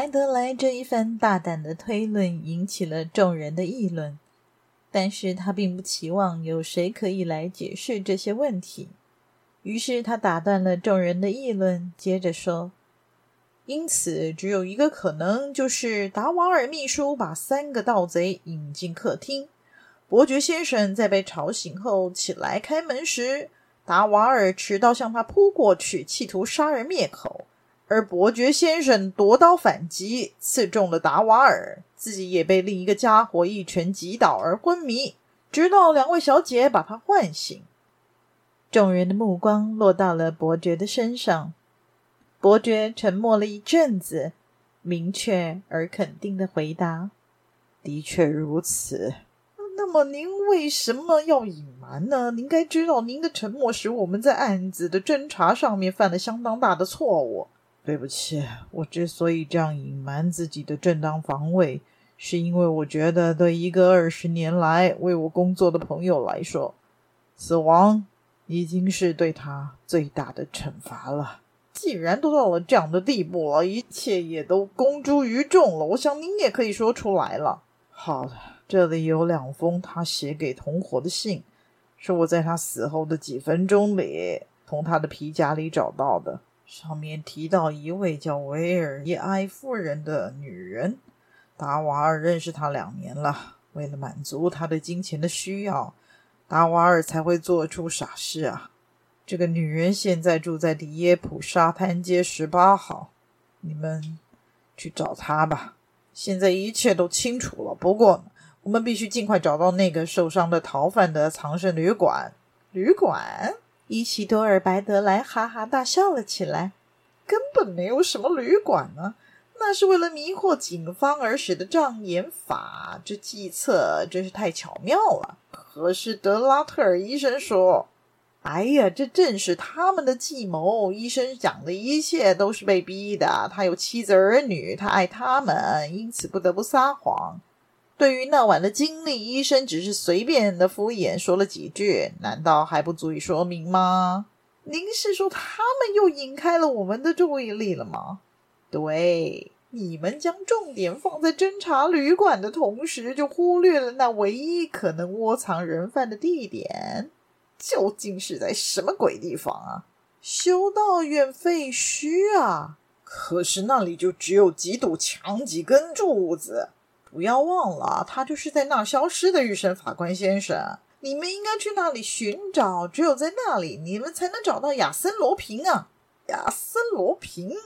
莱德莱这一番大胆的推论引起了众人的议论，但是他并不期望有谁可以来解释这些问题。于是他打断了众人的议论，接着说：“因此，只有一个可能，就是达瓦尔秘书把三个盗贼引进客厅。伯爵先生在被吵醒后起来开门时，达瓦尔持刀向他扑过去，企图杀人灭口。”而伯爵先生夺刀反击，刺中了达瓦尔，自己也被另一个家伙一拳击倒而昏迷，直到两位小姐把他唤醒。众人的目光落到了伯爵的身上，伯爵沉默了一阵子，明确而肯定的回答：“的确如此。那么您为什么要隐瞒呢？您该知道，您的沉默使我们在案子的侦查上面犯了相当大的错误。”对不起，我之所以这样隐瞒自己的正当防卫，是因为我觉得，对一个二十年来为我工作的朋友来说，死亡已经是对他最大的惩罚了。既然都到了这样的地步了，一切也都公诸于众了，我想您也可以说出来了。好的，这里有两封他写给同伙的信，是我在他死后的几分钟里从他的皮夹里找到的。上面提到一位叫维尔耶埃夫人的女人，达瓦尔认识她两年了。为了满足她的金钱的需要，达瓦尔才会做出傻事啊。这个女人现在住在迪耶普沙滩街十八号，你们去找她吧。现在一切都清楚了，不过我们必须尽快找到那个受伤的逃犯的藏身旅馆。旅馆？伊奇多尔·白德莱哈哈大笑了起来。根本没有什么旅馆呢，那是为了迷惑警方而使的障眼法。这计策真是太巧妙了。可是德拉特尔医生说：“哎呀，这正是他们的计谋。医生讲的一切都是被逼的。他有妻子儿女，他爱他们，因此不得不撒谎。”对于那晚的经历，医生只是随便的敷衍说了几句，难道还不足以说明吗？您是说他们又引开了我们的注意力了吗？对，你们将重点放在侦查旅馆的同时，就忽略了那唯一可能窝藏人犯的地点，究竟是在什么鬼地方啊？修道院废墟啊！可是那里就只有几堵墙、几根柱子。不要忘了，他就是在那消失的，预审法官先生。你们应该去那里寻找，只有在那里，你们才能找到亚森·罗平啊！亚森·罗平，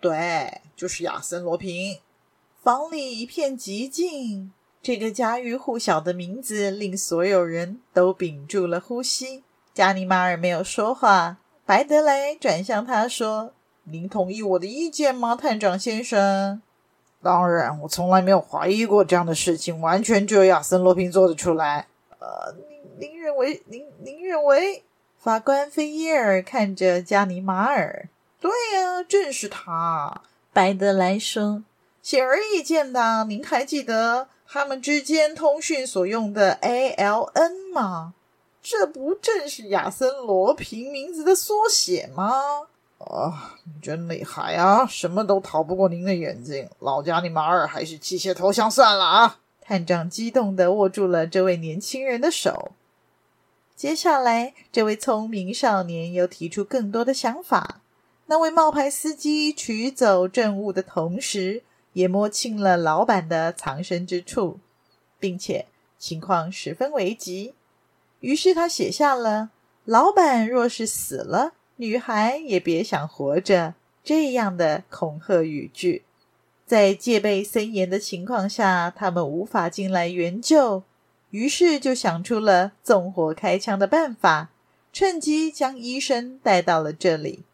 对，就是亚森·罗平。房里一片寂静，这个家喻户晓的名字令所有人都屏住了呼吸。加尼玛尔没有说话。白德雷转向他说：“您同意我的意见吗，探长先生？”当然，我从来没有怀疑过这样的事情，完全只有亚森·罗平做得出来。呃，您您认为，您您认为？法官菲耶尔看着加尼马尔，对呀，正是他。白德莱生：“显而易见的，您还记得他们之间通讯所用的 ALN 吗？这不正是亚森·罗平名字的缩写吗？”啊，真厉害啊！什么都逃不过您的眼睛。老加尼玛尔还是弃械投降算了啊！探长激动地握住了这位年轻人的手。接下来，这位聪明少年又提出更多的想法。那位冒牌司机取走证物的同时，也摸清了老板的藏身之处，并且情况十分危急。于是他写下了：“老板若是死了。”女孩也别想活着，这样的恐吓语句，在戒备森严的情况下，他们无法进来援救，于是就想出了纵火开枪的办法，趁机将医生带到了这里。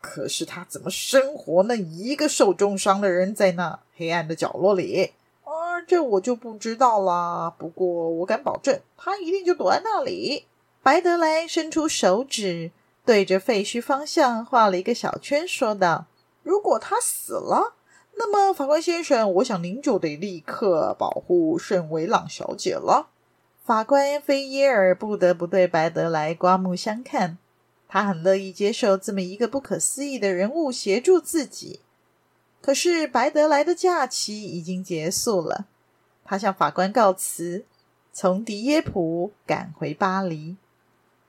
可是他怎么生活那一个受重伤的人在那黑暗的角落里？啊，这我就不知道啦。不过我敢保证，他一定就躲在那里。白德莱伸出手指，对着废墟方向画了一个小圈，说道：“如果他死了，那么法官先生，我想您就得立刻保护圣维朗小姐了。”法官菲耶尔不得不对白德莱刮目相看。他很乐意接受这么一个不可思议的人物协助自己。可是白德莱的假期已经结束了，他向法官告辞，从迪耶普赶回巴黎。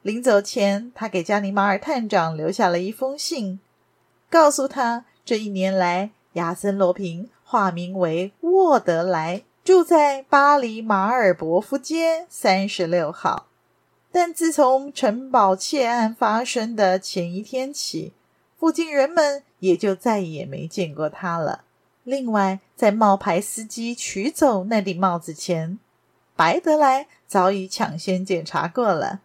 临走前，他给加尼马尔探长留下了一封信，告诉他这一年来，亚森罗平化名为沃德莱，住在巴黎马尔伯夫街三十六号。但自从城堡窃案发生的前一天起，附近人们也就再也没见过他了。另外，在冒牌司机取走那顶帽子前，白德莱早已抢先检查过了。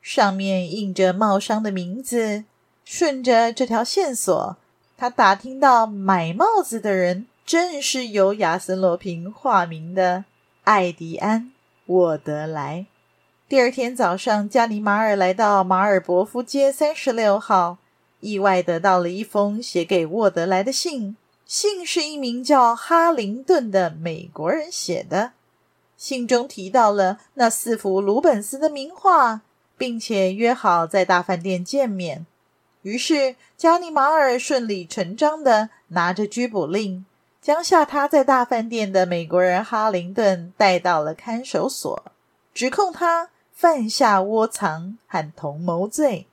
上面印着帽商的名字，顺着这条线索，他打听到买帽子的人正是由亚森罗平化名的艾迪安·沃德莱。第二天早上，加尼马尔来到马尔伯夫街三十六号，意外得到了一封写给沃德莱的信。信是一名叫哈林顿的美国人写的，信中提到了那四幅鲁本斯的名画。并且约好在大饭店见面。于是，加尼马尔顺理成章地拿着拘捕令，将下榻在大饭店的美国人哈林顿带到了看守所，指控他犯下窝藏和同谋罪。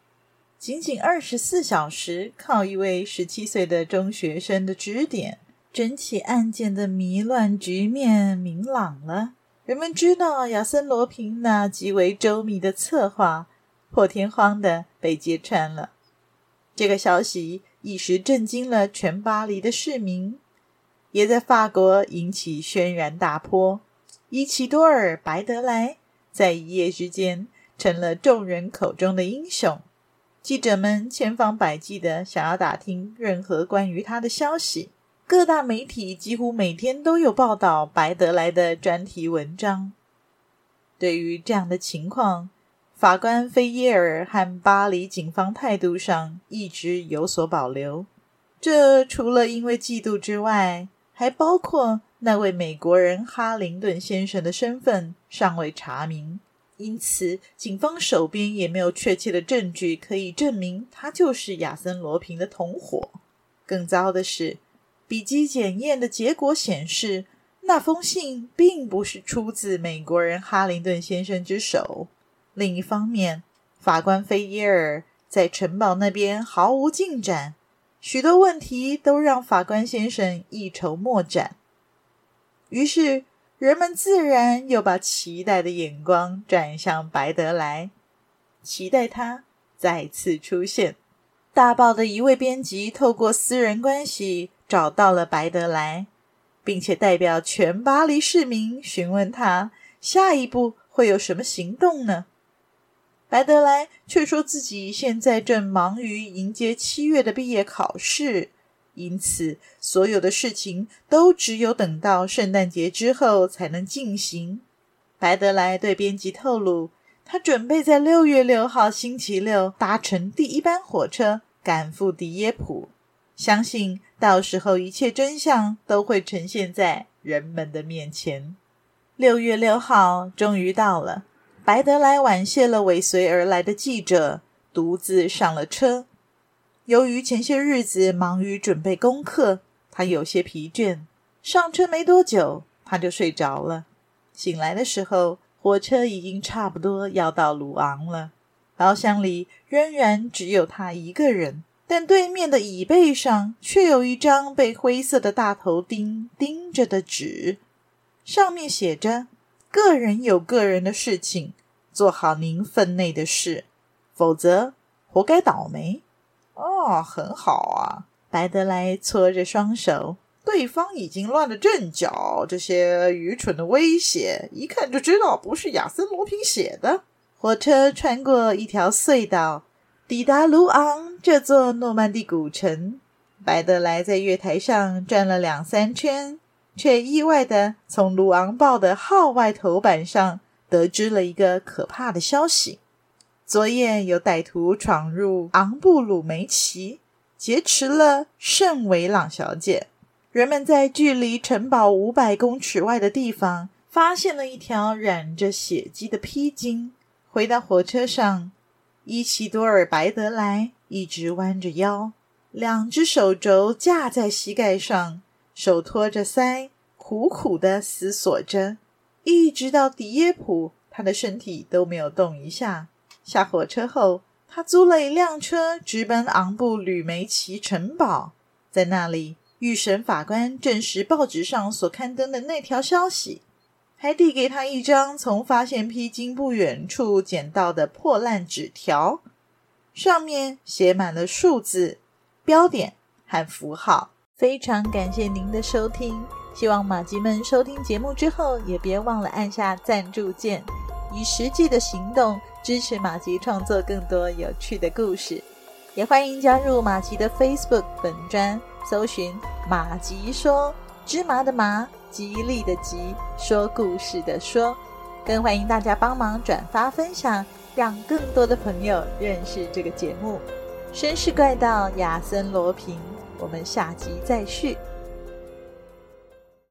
仅仅二十四小时，靠一位十七岁的中学生的指点，整起案件的迷乱局面明朗了。人们知道亚森·罗平那极为周密的策划破天荒地被揭穿了。这个消息一时震惊了全巴黎的市民，也在法国引起轩然大波。伊奇多尔·白德莱在一夜之间成了众人口中的英雄。记者们千方百计的想要打听任何关于他的消息。各大媒体几乎每天都有报道白德莱的专题文章。对于这样的情况，法官菲耶尔和巴黎警方态度上一直有所保留。这除了因为嫉妒之外，还包括那位美国人哈林顿先生的身份尚未查明，因此警方手边也没有确切的证据可以证明他就是亚森·罗平的同伙。更糟的是，笔迹检验的结果显示，那封信并不是出自美国人哈林顿先生之手。另一方面，法官菲耶尔在城堡那边毫无进展，许多问题都让法官先生一筹莫展。于是，人们自然又把期待的眼光转向白德莱，期待他再次出现。大报的一位编辑透过私人关系。找到了白德莱，并且代表全巴黎市民询问他下一步会有什么行动呢？白德莱却说自己现在正忙于迎接七月的毕业考试，因此所有的事情都只有等到圣诞节之后才能进行。白德莱对编辑透露，他准备在六月六号星期六搭乘第一班火车赶赴迪耶普。相信到时候一切真相都会呈现在人们的面前。六月六号终于到了，白德莱婉谢了尾随而来的记者，独自上了车。由于前些日子忙于准备功课，他有些疲倦。上车没多久，他就睡着了。醒来的时候，火车已经差不多要到鲁昂了。包厢里仍然只有他一个人。但对面的椅背上却有一张被灰色的大头钉钉着的纸，上面写着：“个人有个人的事情，做好您分内的事，否则活该倒霉。”哦，很好啊！白德莱搓着双手，对方已经乱了阵脚，这些愚蠢的威胁，一看就知道不是亚森·罗平写的。火车穿过一条隧道。抵达卢昂这座诺曼底古城，白德莱在月台上转了两三圈，却意外的从卢昂报的号外头版上得知了一个可怕的消息：昨夜有歹徒闯入昂布鲁梅奇，劫持了圣维朗小姐。人们在距离城堡五百公尺外的地方发现了一条染着血迹的披巾。回到火车上。伊奇多尔·白德莱一直弯着腰，两只手肘架在膝盖上，手托着腮，苦苦地思索着。一直到迪耶普，他的身体都没有动一下。下火车后，他租了一辆车，直奔昂布吕梅奇城堡。在那里，预审法官证实报纸上所刊登的那条消息。还递给他一张从发现披巾不远处捡到的破烂纸条，上面写满了数字、标点和符号。非常感谢您的收听，希望马吉们收听节目之后也别忘了按下赞助键，以实际的行动支持马吉创作更多有趣的故事。也欢迎加入马吉的 Facebook 粉专，搜寻“马吉说芝麻的麻”。吉利的吉，说故事的说，更欢迎大家帮忙转发分享，让更多的朋友认识这个节目。绅士怪盗亚森罗平，我们下集再续。